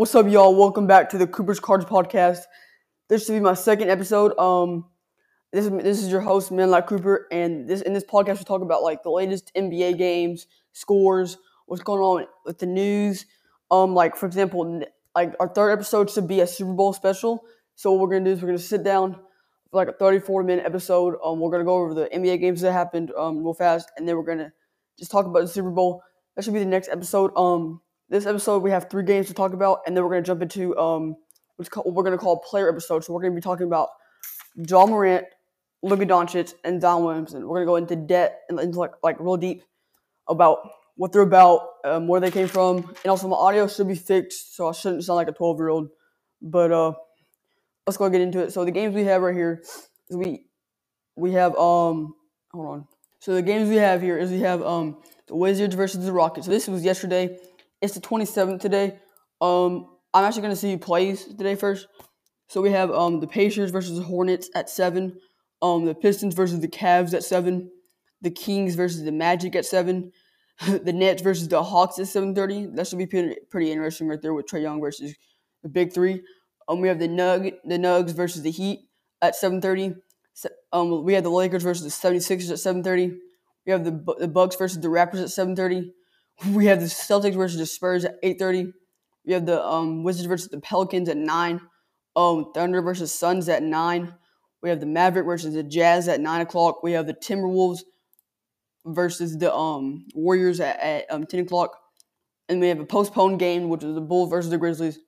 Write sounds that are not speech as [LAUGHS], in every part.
What's up, y'all? Welcome back to the Cooper's Cards podcast. This should be my second episode. Um, this is this is your host, Man Like Cooper, and this in this podcast we talk about like the latest NBA games, scores, what's going on with the news. Um, like for example, like our third episode should be a Super Bowl special. So what we're gonna do is we're gonna sit down for like a 34 minute episode. Um, we're gonna go over the NBA games that happened um real fast, and then we're gonna just talk about the Super Bowl. That should be the next episode. Um, this episode we have three games to talk about, and then we're gonna jump into um what's called, what we're gonna call player episode. So we're gonna be talking about Ja Morant, Luka Doncic, and Don Williamson. We're gonna go into debt and into like like real deep about what they're about, um, where they came from, and also my audio should be fixed, so I shouldn't sound like a 12 year old. But uh, let's go get into it. So the games we have right here is we we have um hold on. So the games we have here is we have um the Wizards versus the Rockets. So this was yesterday. It's the 27th today. Um, I'm actually gonna see who plays today first. So we have um the Pacers versus the Hornets at seven. Um, the Pistons versus the Cavs at seven. The Kings versus the Magic at seven. [LAUGHS] the Nets versus the Hawks at 7:30. That should be pretty, pretty interesting right there with Trae Young versus the Big Three. Um, we have the Nug the Nugs versus the Heat at 7:30. Um, we have the Lakers versus the 76ers at 7:30. We have the the Bucks versus the Raptors at 7:30. We have the Celtics versus the Spurs at 8:30. We have the um, Wizards versus the Pelicans at nine. Um, Thunder versus Suns at nine. We have the Maverick versus the Jazz at nine o'clock. We have the Timberwolves versus the um Warriors at, at um, ten o'clock, and we have a postponed game, which is the Bulls versus the Grizzlies.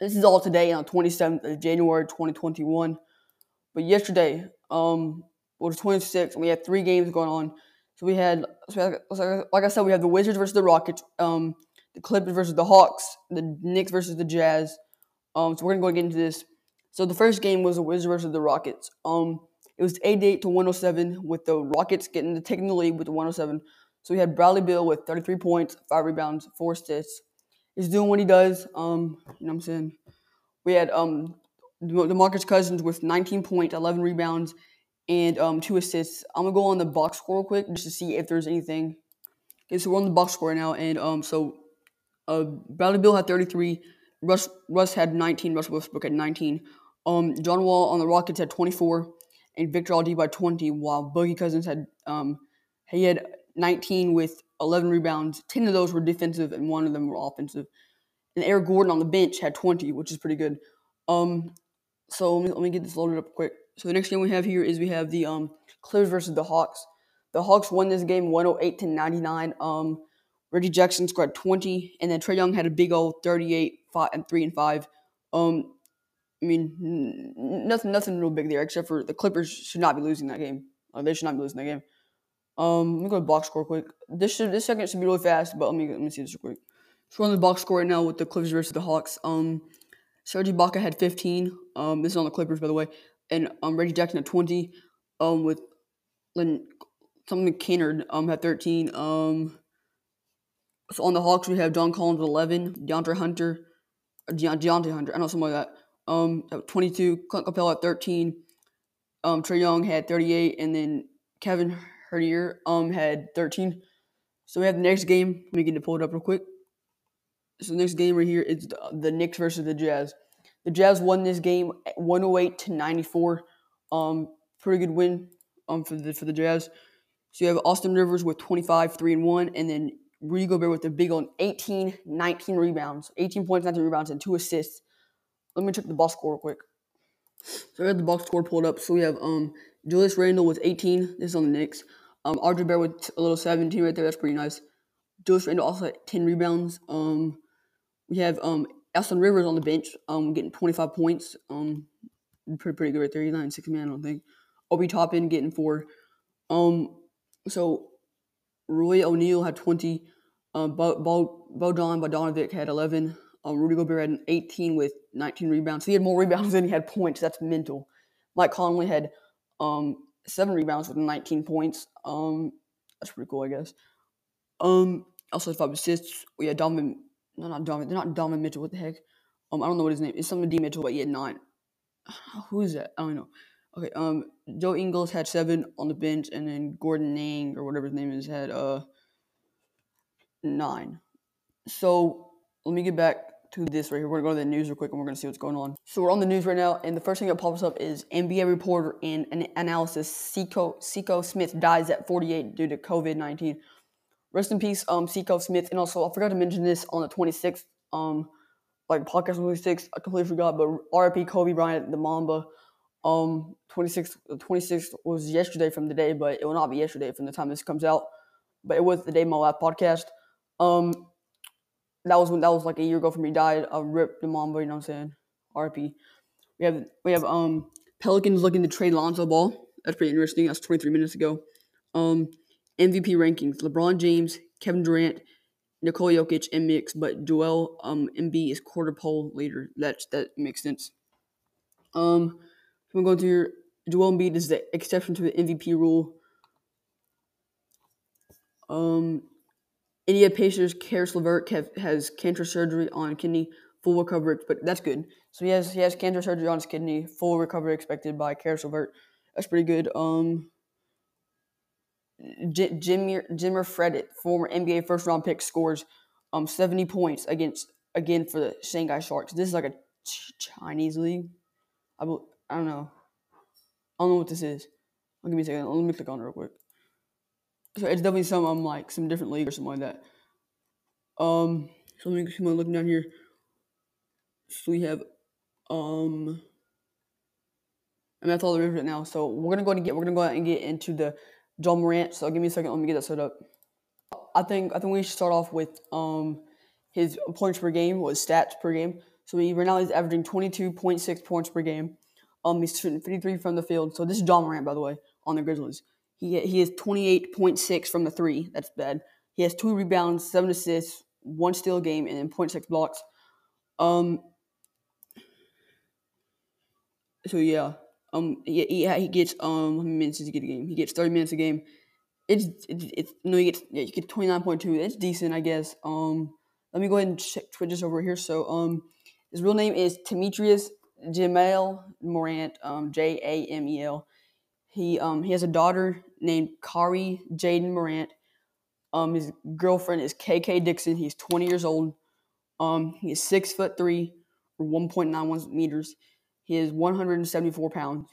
This is all today on twenty seventh of January, twenty twenty one. But yesterday, um, sixth, and we had three games going on. So we had, so like I said, we have the Wizards versus the Rockets, um, the Clippers versus the Hawks, the Knicks versus the Jazz. Um, so we're gonna go get into this. So the first game was the Wizards versus the Rockets. Um, it was 88 to 107 with the Rockets getting the taking the lead with the 107. So we had Bradley Beal with 33 points, five rebounds, four assists. He's doing what he does. Um, you know what I'm saying? We had um DeMarcus Cousins with 19 points, 11 rebounds, and um two assists. I'm gonna go on the box score real quick just to see if there's anything. Okay, so we're on the box score now, and um so uh Bradley Beal had 33. Russ Russ had 19. Russ Westbrook had 19. Um, John Wall on the Rockets had 24 and Victor Oladipo 20, while Boogie Cousins had um, he had 19 with 11 rebounds. 10 of those were defensive, and one of them were offensive. And Eric Gordon on the bench had 20, which is pretty good. Um, so let me, let me get this loaded up quick. So the next game we have here is we have the um Clippers versus the Hawks. The Hawks won this game 108 to 99. Um, Reggie Jackson scored 20, and then Trae Young had a big old 38, 5, and 3 and 5. Um, I mean, n- nothing, nothing real big there, except for the Clippers should not be losing that game. Uh, they should not be losing that game. Um, let me go to box score quick. This should, this second should be really fast, but let me let me see this real quick. So on the box score right now with the Clippers versus the Hawks. Um, Serge Ibaka had 15. Um, this is on the Clippers, by the way, and um, Reggie Jackson at 20. Um, with Lynn, something Kennard um had 13. Um, so on the Hawks we have John Collins with 11, DeAndre Hunter, De- Deontay Hunter, I know something like that um, 22. Clint Capela at 13. Um, Trae Young had 38, and then Kevin Huerter um had 13. So we have the next game. Let me get to pull it up real quick. So the next game right here is the, the Knicks versus the Jazz. The Jazz won this game 108 to 94. Um, pretty good win um for the for the Jazz. So you have Austin Rivers with 25, 3 and 1, and then Rudy Gobert with the big on 18, 19 rebounds, 18 points, 19 rebounds, and two assists let me check the box score real quick. So I got the box score pulled up. So we have um Julius Randle with 18. This is on the Knicks. Um RJ Barrett with a little 17 right there. That's pretty nice. Julius Randle also had 10 rebounds. Um we have um Austin Rivers on the bench, um getting 25 points. Um pretty pretty good right there. He's not in six man, I don't think. Obi Toppin getting four. Um so Roy O'Neale had 20. Um, Bo, Bo, Bojan Bogdanovic had 11. Um, Rudy Gobert had an 18 with 19 rebounds. He had more rebounds [LAUGHS] than he had points. That's mental. Mike Conley had um, seven rebounds with 19 points. Um, that's pretty cool, I guess. Um, also five assists. We had Donovan. No, not Donovan. They're not Donovan Mitchell. What the heck? Um, I don't know what his name. Is. It's something D Mitchell, but had nine. [SIGHS] Who is that? I don't know. Okay. Um, Joe Ingles had seven on the bench, and then Gordon Nang or whatever his name is had uh nine. So let me get back to this right here. We're gonna go to the news real quick and we're gonna see what's going on. So we're on the news right now, and the first thing that pops up is NBA reporter and an analysis Sekou Sekou Smith dies at 48 due to COVID 19. Rest in peace, um, Sekou Smith, and also I forgot to mention this on the 26th, um, like podcast 26th. I completely forgot, but RIP Kobe Bryant, the Mamba. Um, 26th, 26th was yesterday from the day, but it will not be yesterday from the time this comes out. But it was the day my last podcast. Um, that was when that was like a year ago from he died. Uh, rip the Mamba, you know what I'm saying? RP. We have we have um Pelicans looking to trade Lonzo Ball. That's pretty interesting. That's 23 minutes ago. Um, MVP rankings: LeBron James, Kevin Durant, Nikola Jokic, and mix, but Joel um Embiid is quarter pole leader. That's that makes sense. Um, we're going through Joel Embiid is the exception to the MVP rule. Um, India Pacers Caris LeVert have, has cancer surgery on kidney, full recovery, but that's good. So he has he has cancer surgery on his kidney, full recovery expected by Caris LeVert. That's pretty good. Um, J- Jimmy Jimmer Fredette, former NBA first round pick, scores um seventy points against again for the Shanghai Sharks. This is like a ch- Chinese league. I, I don't know. I don't know what this is. I'll give me a second. Let me click on it real quick. So it's definitely some um like some different league or something like that. Um, so let me keep on looking down here. So we have um. And that's all there is right now. So we're gonna go and get we're gonna go ahead and get into the Ja Morant. So give me a second. Let me get that set up. I think I think we should start off with um his points per game, was stats per game. So he right now he's averaging twenty two point six points per game. Um, he's shooting fifty three from the field. So this is Ja Morant, by the way, on the Grizzlies. He he is twenty eight point six from the three. That's bad. He has two rebounds, seven assists, one steal game, and then 0.6 blocks. Um. So yeah, um, yeah, yeah, he gets um minutes he get a game? He gets thirty minutes a game. It's it's, it's no, he gets yeah, you get twenty nine point two. It's decent, I guess. Um, let me go ahead and check Twitch over here. So um, his real name is Demetrius Jamel Morant. Um, J A M E L. He um he has a daughter named Kari Jaden Morant. Um, his girlfriend is KK Dixon. He's 20 years old. Um, he is six foot three, or 1.91 meters. He is 174 pounds.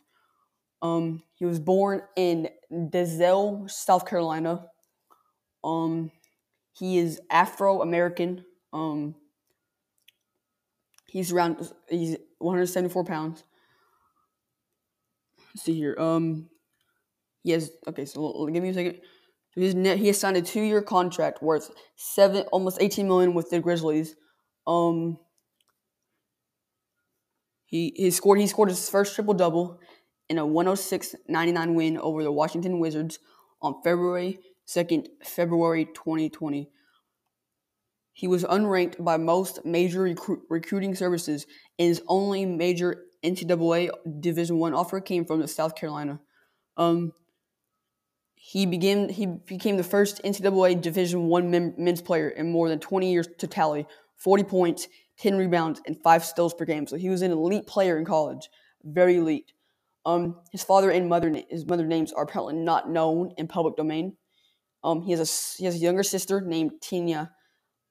Um, he was born in Dalzell, South Carolina. Um, he is Afro American. Um, he's around. He's 174 pounds. Let's see here. Um, he has. Okay, so give me a second. Net, he has signed a two-year contract worth seven, almost 18 million with the Grizzlies. Um, he he scored he scored his first triple double in a 106-99 win over the Washington Wizards on February 2nd, February 2020. He was unranked by most major recru- recruiting services, and his only major NCAA Division One offer came from South Carolina. Um, he began he became the first NCAA Division One men's player in more than 20 years to tally 40 points, 10 rebounds, and five steals per game. So he was an elite player in college, very elite. Um, his father and mother his mother names are apparently not known in public domain. Um, he has a he has a younger sister named Tina.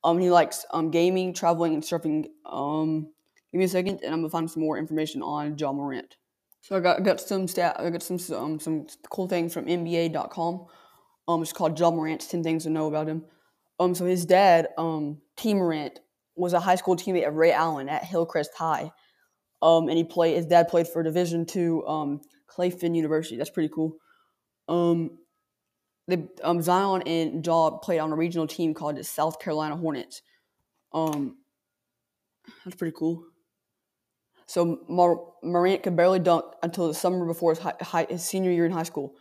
Um, he likes um gaming, traveling, and surfing. Um, give me a second, and I'm gonna find some more information on Ja Morant. So I got got some stat I got some um, some cool things from NBA.com. Um, it's called Ja Morant's Ten Things to Know About Him. Um, so his dad, um, Tee Morant, was a high school teammate of Ray Allen at Hillcrest High. Um, and he played. His dad played for Division Two, um, Clayton University. That's pretty cool. Um, the um, Zion and Ja played on a regional team called the South Carolina Hornets. Um, that's pretty cool. So Mar- Morant could barely dunk until the summer before his, high, high, his senior year in high school.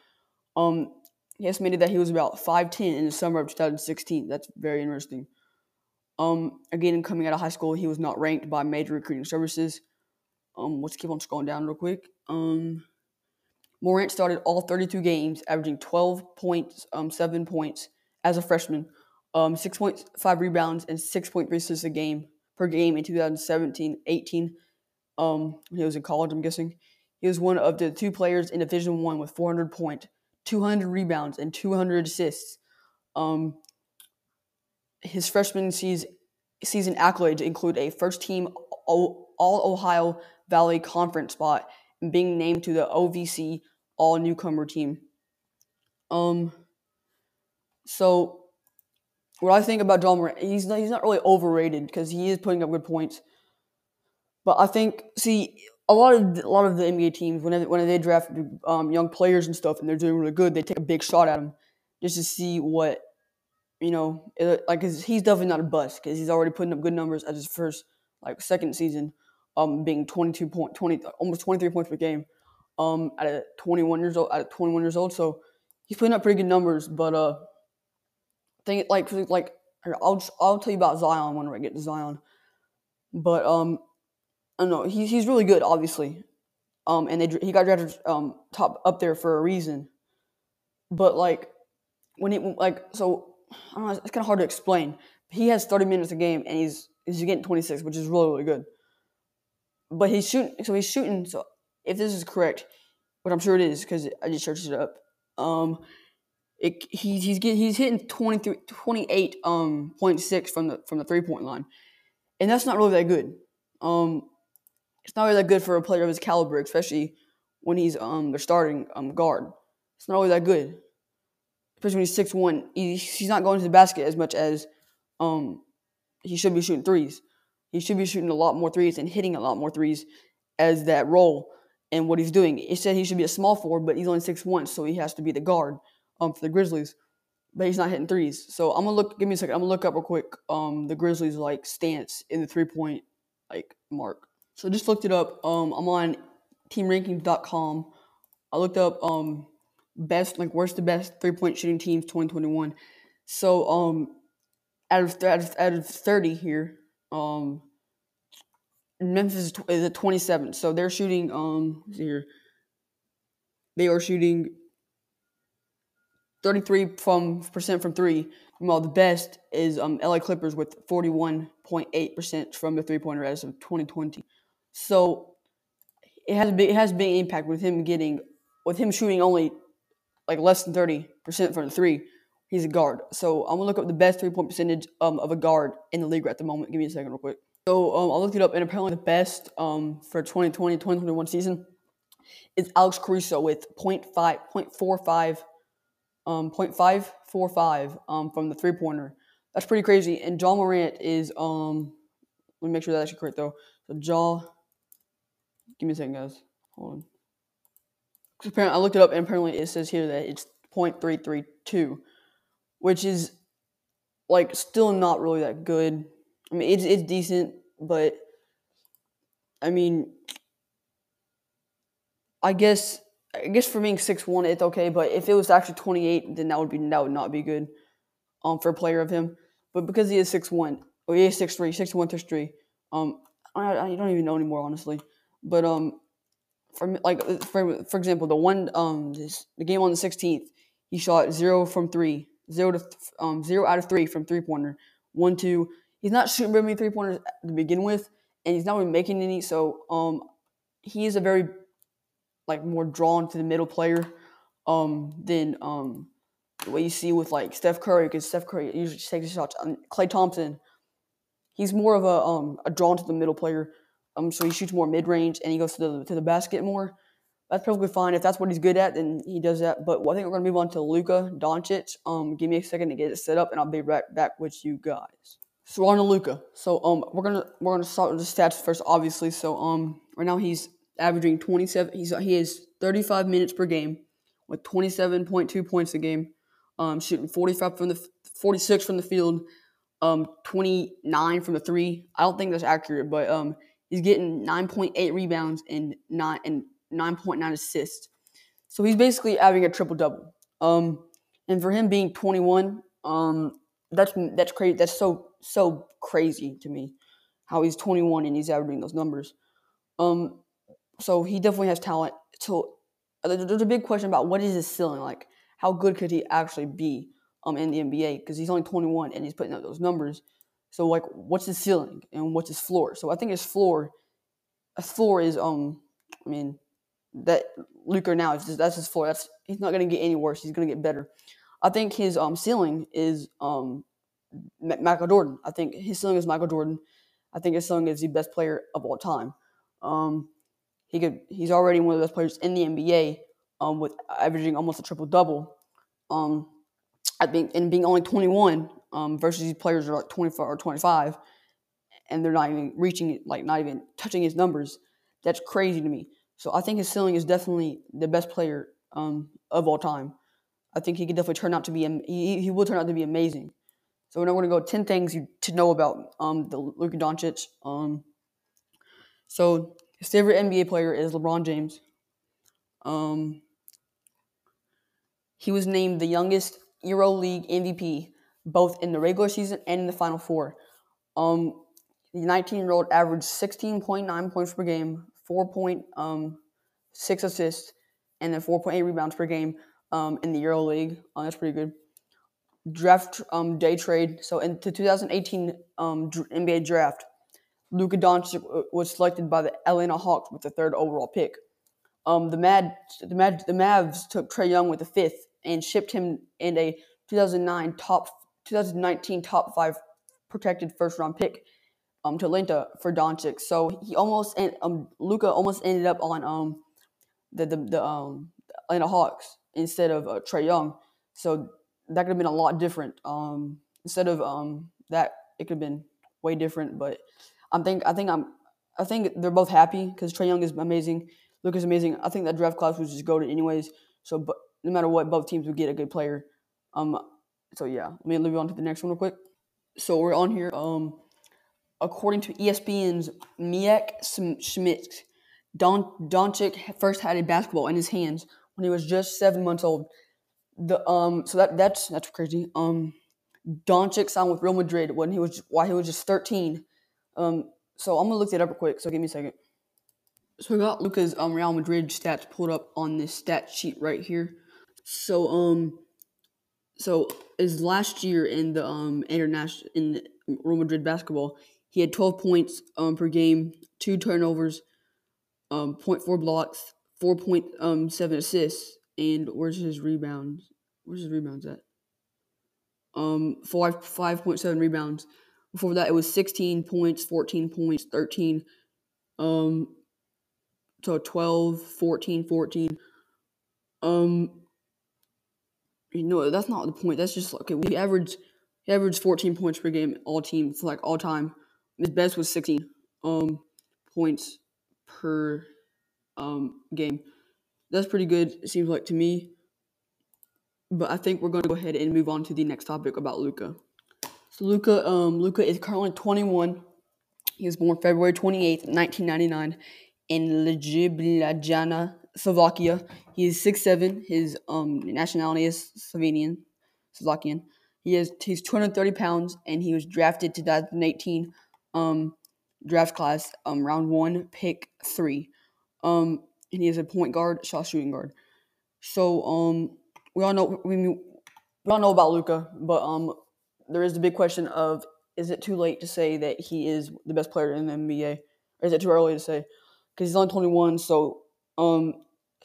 Um, he estimated that he was about 5'10 in the summer of 2016. That's very interesting. Um, again, coming out of high school, he was not ranked by major recruiting services. Um, let's keep on scrolling down real quick. Um, Morant started all 32 games, averaging 12 points, um, seven points as a freshman, um, 6.5 rebounds, and 6.3 assists a game per game in 2017-18. Um, when he was in college, I'm guessing he was one of the two players in Division One with 400 point 200 rebounds, and 200 assists. Um, his freshman season, accolades include a first team All Ohio Valley Conference spot and being named to the OVC All Newcomer team. Um, so what I think about John he's not, he's not really overrated because he is putting up good points. But I think, see, a lot of a lot of the NBA teams when they, when they draft um, young players and stuff and they're doing really good, they take a big shot at them just to see what you know. It, like he's definitely not a bust because he's already putting up good numbers at his first like second season, um, being twenty two point twenty almost twenty three points per game, um, at twenty one years old at twenty one years old. So he's putting up pretty good numbers. But uh, think like like I'll I'll tell you about Zion when I get to Zion. But um, I don't know. He's he's really good, obviously. Um, and they he got drafted um top up there for a reason. But like when he like so I don't know. It's kind of hard to explain. He has thirty minutes a game and he's he's getting twenty six, which is really really good. But he's shooting. So he's shooting. So if this is correct, which I'm sure it is because I just searched it up. Um, it, he's he's getting, he's hitting 23, 28 um point six from the from the three point line, and that's not really that good. Um, it's not really that good for a player of his caliber, especially when he's um they're starting um guard. It's not really that good, especially when he's six one. He, he's not going to the basket as much as um he should be shooting threes. He should be shooting a lot more threes and hitting a lot more threes as that role and what he's doing. It said he should be a small forward, but he's only six one, so he has to be the guard um for the Grizzlies. But he's not hitting threes. So I'm gonna look. Give me a second. I'm gonna look up real quick. Um, the Grizzlies like stance in the three point like mark. So I just looked it up. Um, I'm on teamrankings.com. I looked up um best like where's the best three point shooting teams 2021. So um out of of, out of 30 here, um Memphis is at 27. So they're shooting um here. They are shooting 33 from percent from three. While the best is um LA Clippers with 41.8 percent from the three pointer as of 2020. So it has big it has big impact with him getting with him shooting only like less than thirty percent from the three. He's a guard. So I'm gonna look up the best three point percentage um, of a guard in the league right at the moment. Give me a second real quick. So um, I looked it up and apparently the best um, for 2020 2021 season is Alex Caruso with 0.5 0.45 um 0.545 um from the three pointer. That's pretty crazy. And Ja Morant is um let me make sure that's actually correct though. So Ja Give me a second, guys. Hold on. Apparently, I looked it up, and apparently it says here that it's 0.332, which is like still not really that good. I mean, it's it's decent, but I mean, I guess I guess for being six one, it's okay. But if it was actually 28, then that would be that would not be good, um, for a player of him. But because he is six one, or he is six three, six one, six three, um, I, I don't even know anymore, honestly. But um, for like uh, for for example, the one um this, the game on the sixteenth, he shot zero from three, zero to um zero out of three from three pointer, one two. He's not shooting very many three pointers to begin with, and he's not really making any. So um, he is a very like more drawn to the middle player um than um the way you see with like Steph Curry because Steph Curry usually takes shots. Klay Thompson, he's more of a um a drawn to the middle player. Um, so he shoots more mid range and he goes to the to the basket more. That's perfectly fine if that's what he's good at. Then he does that. But I think we're gonna move on to Luka Doncic. Um, give me a second to get it set up, and I'll be right back with you guys. So we're on to Luka. So um, we're gonna we're gonna start with the stats first, obviously. So um, right now he's averaging 27. He's he has 35 minutes per game with 27.2 points a game. Um, shooting 45 from the 46 from the field, um, 29 from the three. I don't think that's accurate, but um, He's getting 9.8 rebounds and nine and 9.9 assists. So he's basically having a triple double. Um, and for him being 21, um, that's that's crazy. That's so so crazy to me, how he's 21 and he's averaging those numbers. Um, so he definitely has talent. So uh, there's a big question about what is his ceiling like. How good could he actually be um in the NBA? Because he's only 21 and he's putting up those numbers. So like, what's his ceiling and what's his floor? So I think his floor, a floor is um, I mean, that Luca now is just, that's his floor. That's he's not gonna get any worse. He's gonna get better. I think his um ceiling is um Michael Jordan. I think his ceiling is Michael Jordan. I think his ceiling is the best player of all time. Um, he could. He's already one of the best players in the NBA. Um, with averaging almost a triple double. Um, I think and being only 21 um, versus these players are like 24 or 25, and they're not even reaching it, like not even touching his numbers. That's crazy to me. So I think his ceiling is definitely the best player um, of all time. I think he could definitely turn out to be he, he will turn out to be amazing. So we're now going to go ten things you, to know about um, the Luka Doncic. Um, so his favorite NBA player is LeBron James. Um, he was named the youngest EuroLeague MVP both in the regular season and in the Final Four. Um, the 19-year-old averaged 16.9 points per game, 4.6 um, assists, and then 4.8 rebounds per game um, in the EuroLeague. Uh, that's pretty good. Draft um, day trade. So in the 2018 um, NBA draft, Luka Doncic was selected by the Atlanta Hawks with the third overall pick. Um, the Mad, the Mad, the Mavs took Trae Young with the fifth and shipped him in a 2009 top 2019 top five protected first round pick um, to Linta for Doncic. So he almost um Luka almost ended up on um the the, the um Atlanta Hawks instead of uh, Trae Young. So that could have been a lot different. Um, instead of um that, it could have been way different. But I'm think I think I'm I think they're both happy because Trae Young is amazing, Luka's amazing. I think that draft class was just go to anyways. So, but no matter what, both teams would get a good player. Um, so yeah, let me move on to the next one real quick. So we're on here. Um, according to ESPN's Mike Schmitz, Don Doncic first had a basketball in his hands when he was just seven months old. The um, so that that's that's crazy. Um, Doncic signed with Real Madrid when he was while he was just thirteen. Um, so I'm gonna look that up real quick. So give me a second. So I got Luca's um Real Madrid stats pulled up on this stat sheet right here. So um, so is last year in the um international in Real Madrid basketball, he had 12 points um per game, two turnovers, um 0.4 blocks, 4.7 um, assists, and where's his rebounds? Where's his rebounds at? Um, five 5.7 rebounds. Before that, it was 16 points, 14 points, 13, um, so 12, 14, 14. Um, know, that's not the point. That's just okay. We averaged he averaged 14 points per game all team for like all time. His best was 16 um points per um game. That's pretty good. It seems like to me. But I think we're going to go ahead and move on to the next topic about Luca. So Luka, um, Luka is currently 21. He was born February 28th, 1999, in Ljubljana, Slovakia. He is 6'7". His um, nationality is Slovenian, Slovakian. He is he's 230 pounds, and he was drafted to 2018 um, draft class, um, round one, pick three. Um, and he is a point guard, shot shooting guard. So um, we all know we, we all know about Luca, but um, there is the big question of is it too late to say that he is the best player in the NBA, or is it too early to say? Because he's only 21, so um,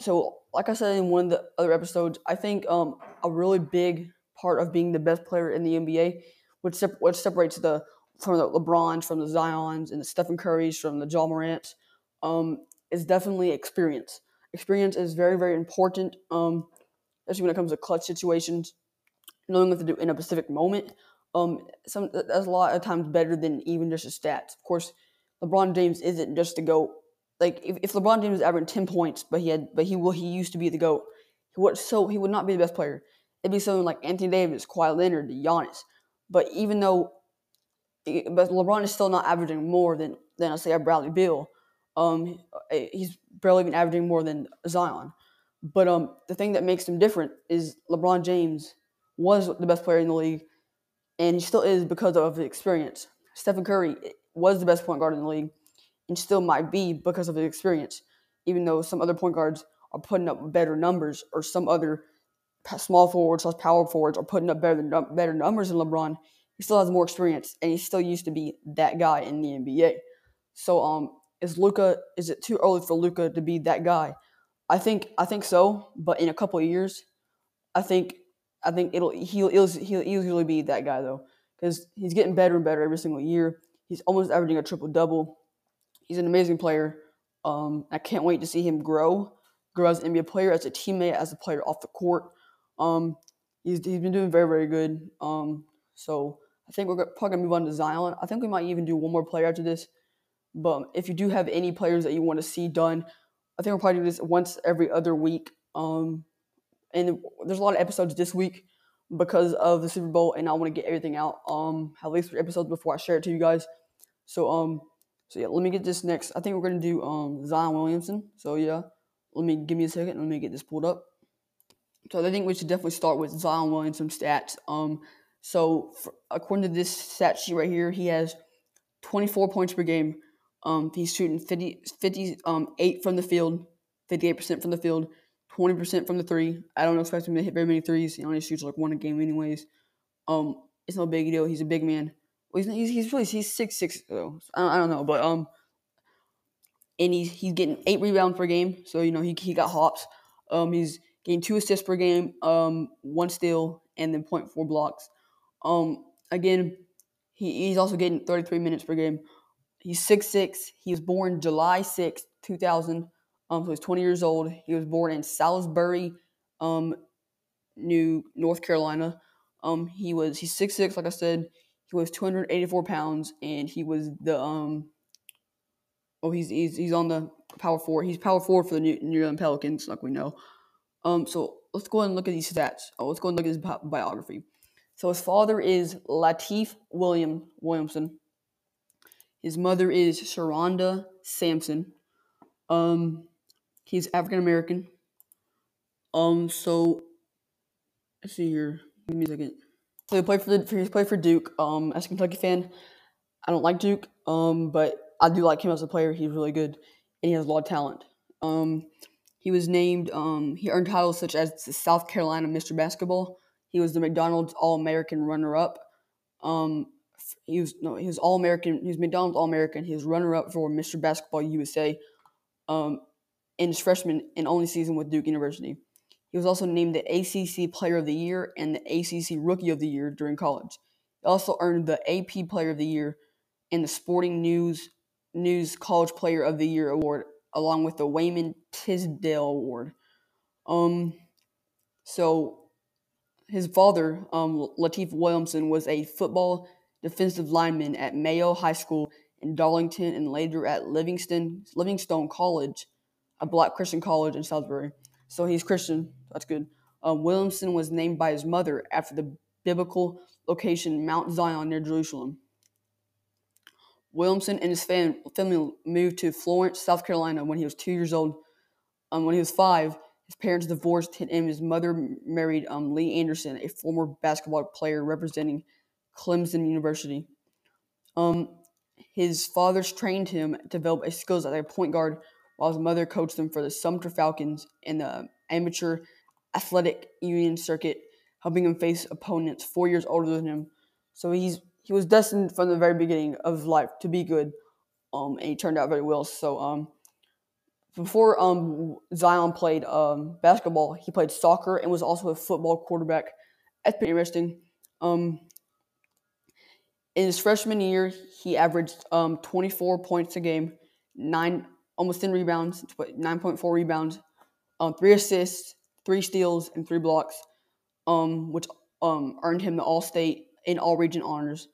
so like I said in one of the other episodes, I think um, a really big part of being the best player in the NBA, which, sep- which separates the from the LeBrons, from the Zions, and the Stephen Currys, from the Ja Morants, um, is definitely experience. Experience is very, very important, um, especially when it comes to clutch situations. Knowing what to do in a specific moment, um, some that's a lot of times better than even just a stats. Of course, LeBron James isn't just to go like if, if LeBron James was averaging ten points, but he had but he will he used to be the goat. He would so he would not be the best player. It'd be someone like Anthony Davis, Kawhi Leonard, Giannis. But even though, but LeBron is still not averaging more than than I say a Bradley Beal. Um, eh, he's barely even averaging more than Zion. But um, the thing that makes him different is LeBron James was the best player in the league, and he still is because of his experience. Stephen Curry was the best point guard in the league, and still might be because of his experience, even though some other point guards are putting up better numbers or some other small forwards slash power forwards are putting up better better numbers than LeBron. He still has more experience, and he still used to be that guy in the NBA. So, um, is Luka? Is it too early for Luca to be that guy? I think I think so, but in a couple of years, I think I think it'll he'll he'll, he'll easily be that guy though, because he's getting better and better every single year. He's almost averaging a triple double. He's an amazing player. Um, I can't wait to see him grow, grow as an NBA player, as a teammate, as a player off the court. Um, he's, he's been doing very, very good. Um, so I think we're probably gonna move on to Zion. I think we might even do one more player after this. But if you do have any players that you want to see done, I think we'll probably do this once every other week. Um, and there's a lot of episodes this week because of the Super Bowl, and I want to get everything out. Um, at least three episodes before I share it to you guys. So um, so yeah, let me get this next. I think we're gonna do um Zion Williamson. So yeah, let me give me a second. Let me get this pulled up. So I think we should definitely start with Zion Williamson stats. Um, so for, according to this stat sheet right here, he has 24 points per game. Um, he's shooting 50, 50 um, 8 from the field, 58% from the field, 20% from the three. I don't expect him to hit very many threes. He only shoots like one a game, anyways. Um, it's no big deal. He's a big man. He's, he's really he's six six. I don't, I don't know, but um, and he's he's getting eight rebounds per game. So you know he he got hops. Um, he's getting two assists per game. Um, one steal and then 0.4 blocks. Um, again, he, he's also getting 33 minutes per game. He's six six. He was born July 6th, 2000. Um, so he's 20 years old. He was born in Salisbury, um, New North Carolina. Um, he was he's six six, like I said. He was 284 pounds, and he was the um. Oh, he's he's he's on the power four. He's power four for the New, New England Pelicans, like we know. Um, so let's go and look at these stats. Oh, let's go and look at his bi- biography. So his father is Lateef William Williamson. His mother is Sharonda Sampson. Um, he's African American. Um, so let's see here. Give me a second. He played for the he played for Duke. Um, as a Kentucky fan, I don't like Duke. Um, but I do like him as a player. He's really good, and he has a lot of talent. Um, he was named. Um, he earned titles such as the South Carolina Mr. Basketball. He was the McDonald's All American runner up. Um, he was no, he was All American. He was McDonald's All American. He was runner up for Mr. Basketball USA. Um, in his freshman and only season with Duke University. He was also named the ACC Player of the Year and the ACC Rookie of the Year during college. He also earned the AP Player of the Year and the Sporting News News College Player of the Year award, along with the Wayman Tisdale Award. Um, so his father, um, Lateef Williamson, was a football defensive lineman at Mayo High School in Darlington and later at Livingston Livingstone College, a black Christian college in Salisbury. So he's Christian. That's good. Um, Williamson was named by his mother after the biblical location Mount Zion near Jerusalem. Williamson and his fam- family moved to Florence, South Carolina when he was two years old. Um, when he was five, his parents divorced and his mother married um, Lee Anderson, a former basketball player representing Clemson University. Um, his father trained him to develop his skills as a point guard, while his mother coached him for the Sumter Falcons in the amateur athletic union circuit, helping him face opponents four years older than him. So he's he was destined from the very beginning of life to be good, um, and he turned out very well. So um, before um Zion played um basketball, he played soccer and was also a football quarterback. That's pretty interesting. Um, in his freshman year, he averaged um 24 points a game, nine almost 10 rebounds, 9.4 rebounds, um, three assists, three steals, and three blocks, um, which um, earned him the All State and All Region honors.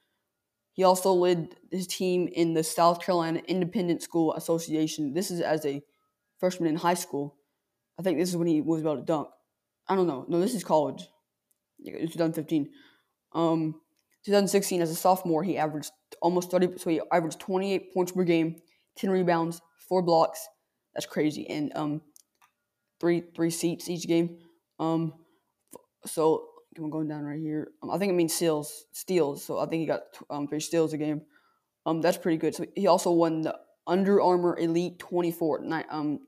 He also led his team in the South Carolina Independent School Association. This is as a freshman in high school. I think this is when he was about to dunk. I don't know. No, this is college. It's 2015. Um, 2016, as a sophomore, he averaged almost 30. So he averaged 28 points per game, 10 rebounds, four blocks. That's crazy, and um, three three seats each game. Um, so I'm going down right here. Um, I think it means steals, steals. So I think he got um, three steals a game. Um, that's pretty good. So he also won the Under Armour Elite 24, um,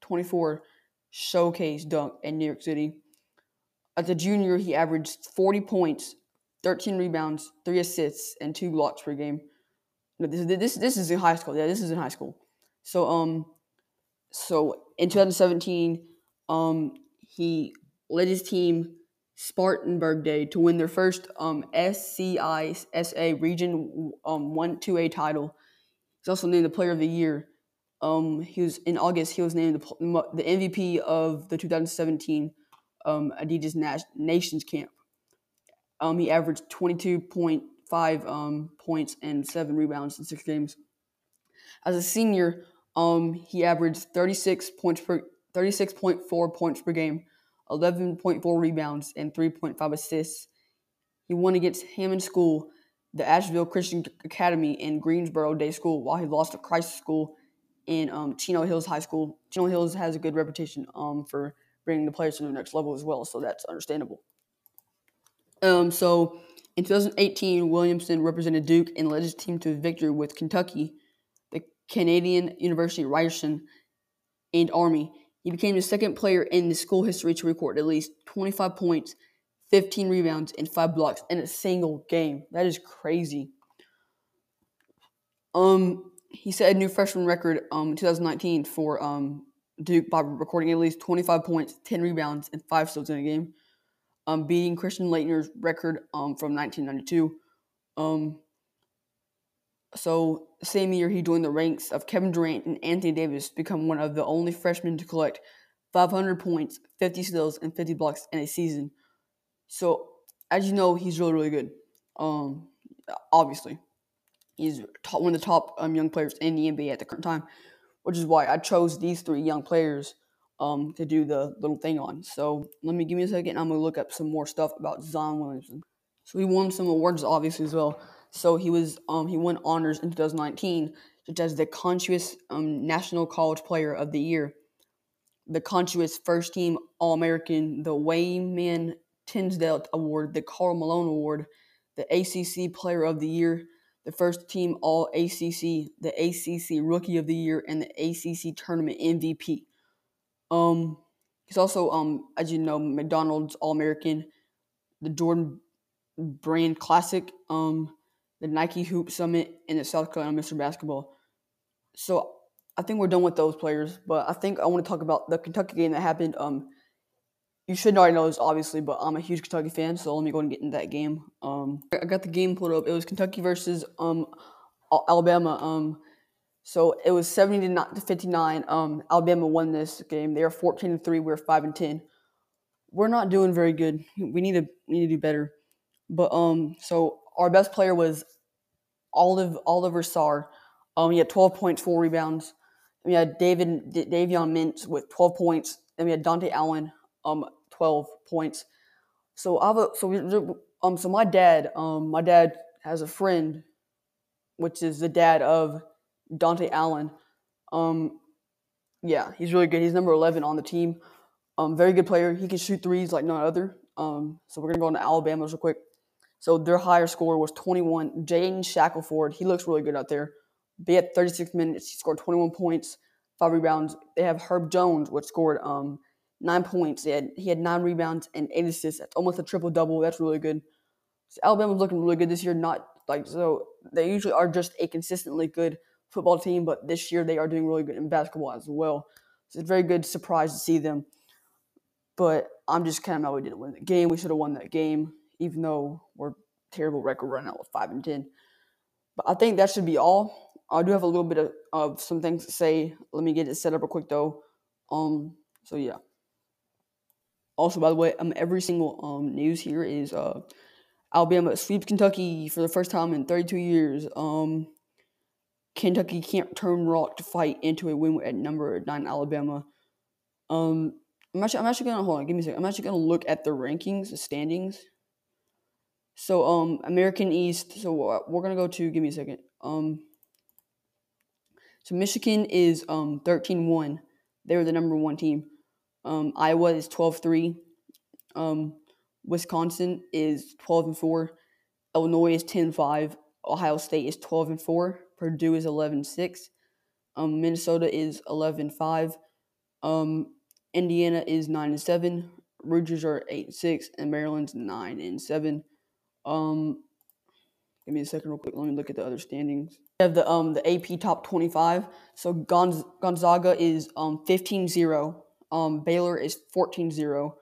24 showcase dunk in New York City. As a junior, he averaged 40 points, 13 rebounds, three assists, and two blocks per game. No, this, this, this is in high school. Yeah, this is in high school. So um, so in 2017, um, he led his team Spartanburg Day to win their first um, SCISA Region um, 1 2A title. He's also named the Player of the Year. Um, he was in August. He was named the, the MVP of the 2017 um, Adidas Nas- Nations Camp. Um, he averaged 22.5 um, points and seven rebounds in six games. As a senior, um, he averaged 36 points per 36.4 points per game, 11.4 rebounds, and 3.5 assists. He won against Hammond School, the Asheville Christian Academy, and Greensboro Day School, while he lost to Christ School in um, Chino Hills High School. Chino Hills has a good reputation um, for bringing the players to the next level as well, so that's understandable. Um, so in 2018, Williamson represented Duke and led his team to victory with Kentucky, Canadian University Ryerson, and Army. He became the second player in the school history to record at least 25 points, 15 rebounds, and 5 blocks in a single game. That is crazy. Um, he set a new freshman record um, in 2019 for um, Duke by recording at least 25 points, 10 rebounds, and 5 steals in a game, um, beating Christian Laettner's record um, from 1992. Um, so, same year, he joined the ranks of Kevin Durant and Anthony Davis, become one of the only freshmen to collect 500 points, 50 steals, and 50 blocks in a season. So, as you know, he's really, really good. Um, obviously, he's top, one of the top um, young players in the NBA at the current time, which is why I chose these three young players um, to do the little thing on. So, let me give me a second. I'm gonna look up some more stuff about Zion Williamson. So, he won some awards, obviously, as well. So he was um, he won honors in 2019, such as the Conscious um, National College Player of the Year, the Conscious First Team All American, the Wayman Tisdale Award, the Karl Malone Award, the ACC Player of the Year, the First Team All ACC, the ACC Rookie of the Year, and the ACC Tournament MVP. Um, he's also um, as you know, McDonald's All American, the Jordan Brand Classic. Um, the Nike Hoop Summit, and the South Carolina Mr. Basketball. So I think we're done with those players, but I think I want to talk about the Kentucky game that happened. Um, you should already know this, obviously, but I'm a huge Kentucky fan, so let me go and get into that game. Um, I got the game pulled up. It was Kentucky versus um, Alabama. Um, so it was 70 to 59. Um, Alabama won this game. They are 14 and three. We're five and 10. We're not doing very good. We need to we need to do better. But um, so our best player was Olive Oliver Sarr. Um, he had 12 points, four rebounds. we had David D- Davion Mintz with 12 points. Then we had Dontaie Allen, um, 12 points. So I have a, so we, um so my dad um my dad has a friend, which is the dad of Dontaie Allen. Um, yeah, he's really good. He's number 11 on the team. Um, very good player. He can shoot threes like none other. Um, so we're gonna go into Alabama real quick. So their higher score was 21. Jaden Shackelford, he looks really good out there. Be at 36 minutes, he scored 21 points, five rebounds. They have Herb Jones, which scored um, nine points. He had, he had nine rebounds and eight assists. That's almost a triple double. That's really good. So Alabama's looking really good this year. Not like so they usually are just a consistently good football team, but this year they are doing really good in basketball as well. So it's a very good surprise to see them. But I'm just kind of mad we didn't win the game. We should have won that game even though we're terrible record right out with five and ten. But I think that should be all. I do have a little bit of, of some things to say. Let me get it set up real quick though. Um. So yeah. Also, by the way, um, every single um news here is uh, Alabama sweeps Kentucky for the first time in 32 years. Um, Kentucky can't turn rock to fight into a win at number nine Alabama. Um, I'm actually, I'm actually gonna hold on. Give me a second. I'm actually gonna look at the rankings, the standings. So um American East. So we're gonna go to. Give me a second. Um. So Michigan is um 13-1. They were the number one team. Um, Iowa is 12-3. Um, Wisconsin is 12 and 4. Illinois is 10-5. Ohio State is 12 and 4. Purdue is 11-6. Um, Minnesota is 11-5. Um, Indiana is 9 and 7. Rutgers are 8 and 6 and Maryland's 9 and 7. Um, give me a second, real quick. Let me look at the other standings. We have the um the AP top twenty five. So Gonz- Gonzaga is um 15-0. Um, Baylor is 14-0.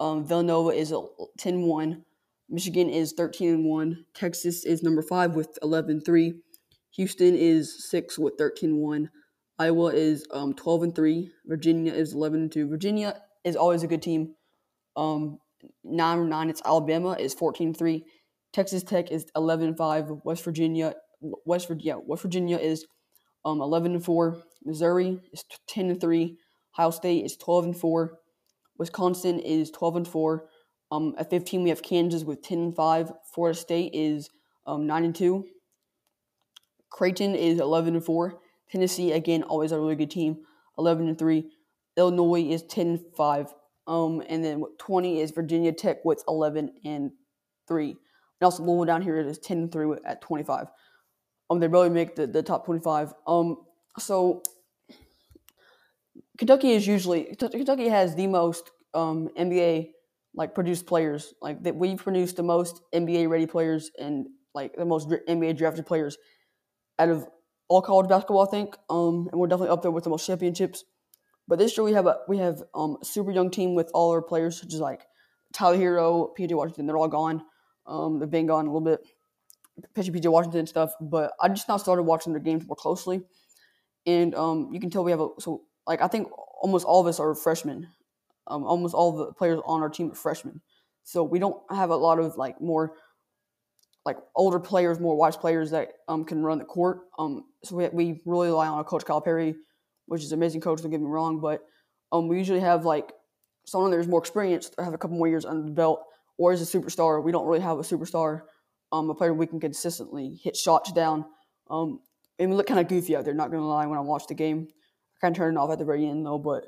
Um, Villanova is 10 1. Michigan is 13 and 1. Texas is number 5 with 11 3. Houston is 6 with 13 1. Iowa is um, 12 and 3. Virginia is 11 and 2. Virginia is always a good team. Um, 9 and 9 it's Alabama is 14 3. Texas Tech is 11-5. West Virginia West Virginia West Virginia is um, 11-4. Missouri is 10-3. Ohio State is 12 and 4. Wisconsin is 12 and 4. Um, at 15, we have Kansas with 10 and 5. Florida State is um, 9 and 2. Creighton is 11 and 4. Tennessee, again, always a really good team, 11 and 3. Illinois is 10 and 5. Um, and then 20 is Virginia Tech with 11 and 3. And also Louisville down here is 10 and 3 at 25. Um, they really make the, the top 25. Um, so Kentucky is usually Kentucky has the most um, NBA like produced players. Like that we've produced the most NBA ready players and like the most NBA drafted players out of all college basketball, I think. Um, and we're definitely up there with the most championships. But this year we have a we have um, a super young team with all our players, such as like Tyler Herro, PJ Washington. They're all gone. Um, they've been gone a little bit, especially PJ Washington and stuff. But I just now started watching their games more closely, and um, you can tell we have a so like I think almost all of us are freshmen. Um, almost all the players on our team are freshmen, so we don't have a lot of like more like older players, more wise players that um, can run the court. Um, so we, we really rely on our coach Calipari, which is amazing coach. Don't get me wrong, but um, we usually have like someone that's more experienced, or have a couple more years under the belt, or is a superstar. We don't really have a superstar, um, a player we can consistently hit shots down. Um, and we look kind of goofy out there. Not gonna lie, when I watch the game, I kind of turn it off at the very end though, but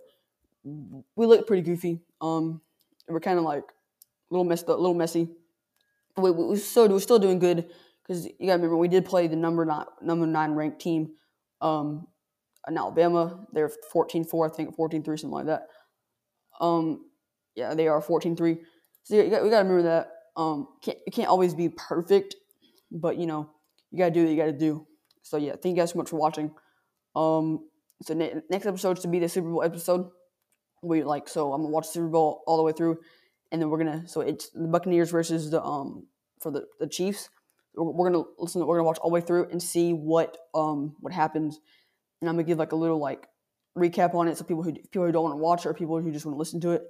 we look pretty goofy. Um, we're kind of like a little messed up, a little messy. We, we, still we're still doing good because you gotta remember we did play the number nine number nine ranked team, um, in Alabama. They're 14-4, I think 14-3, something like that. Um, yeah, they are 14-3. So you got, we gotta remember that. Um, can't, it can't always be perfect, but you know you gotta do what you gotta do. So yeah, thank you guys so much for watching. Um, so ne- next episode is to be the Super Bowl episode. We like so I'm gonna watch Super Bowl all the way through, and then we're gonna so it's the Buccaneers versus the um for the the Chiefs. We're, we're gonna listen. We're gonna watch all the way through and see what um what happens, and I'm gonna give like a little like recap on it. So people who people who don't want to watch it or people who just want to listen to it,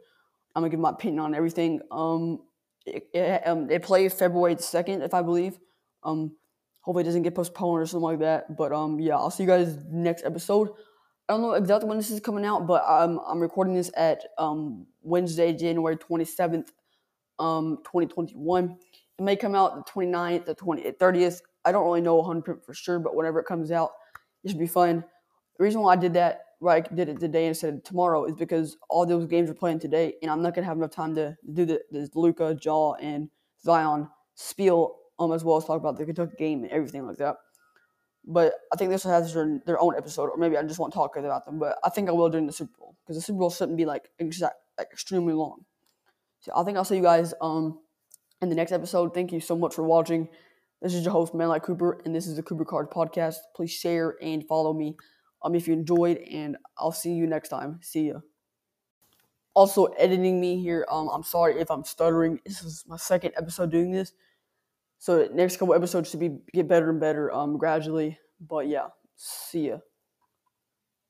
I'm gonna give my opinion on everything. Um, it, it, um, it plays February second, if I believe. Um, hopefully it doesn't get postponed or something like that. But um, yeah, I'll see you guys next episode. I don't know exactly when this is coming out, but I'm I'm recording this at um, Wednesday, January 27th, um, 2021. It may come out the 29th, the 20th, 30th. I don't really know 100 for sure, but whenever it comes out, it should be fun. The reason why I did that, I did it today instead of tomorrow, is because all those games are playing today, and I'm not gonna have enough time to do the, the Luka, Ja, and Zion spiel, um, as well as talk about the Kentucky game and everything like that. But I think this has their, their own episode, or maybe I just won't talk about them. But I think I will during the Super Bowl because the Super Bowl shouldn't be like exact, like extremely long. So I think I'll see you guys um in the next episode. Thank you so much for watching. This is your host, Manlight Cooper, and this is the Cooper Cards Podcast. Please share and follow me um if you enjoyed, and I'll see you next time. See ya. Also editing me here. Um, I'm sorry if I'm stuttering. This is my second episode doing this. So next couple episodes should be get better and better um gradually. But yeah, see ya.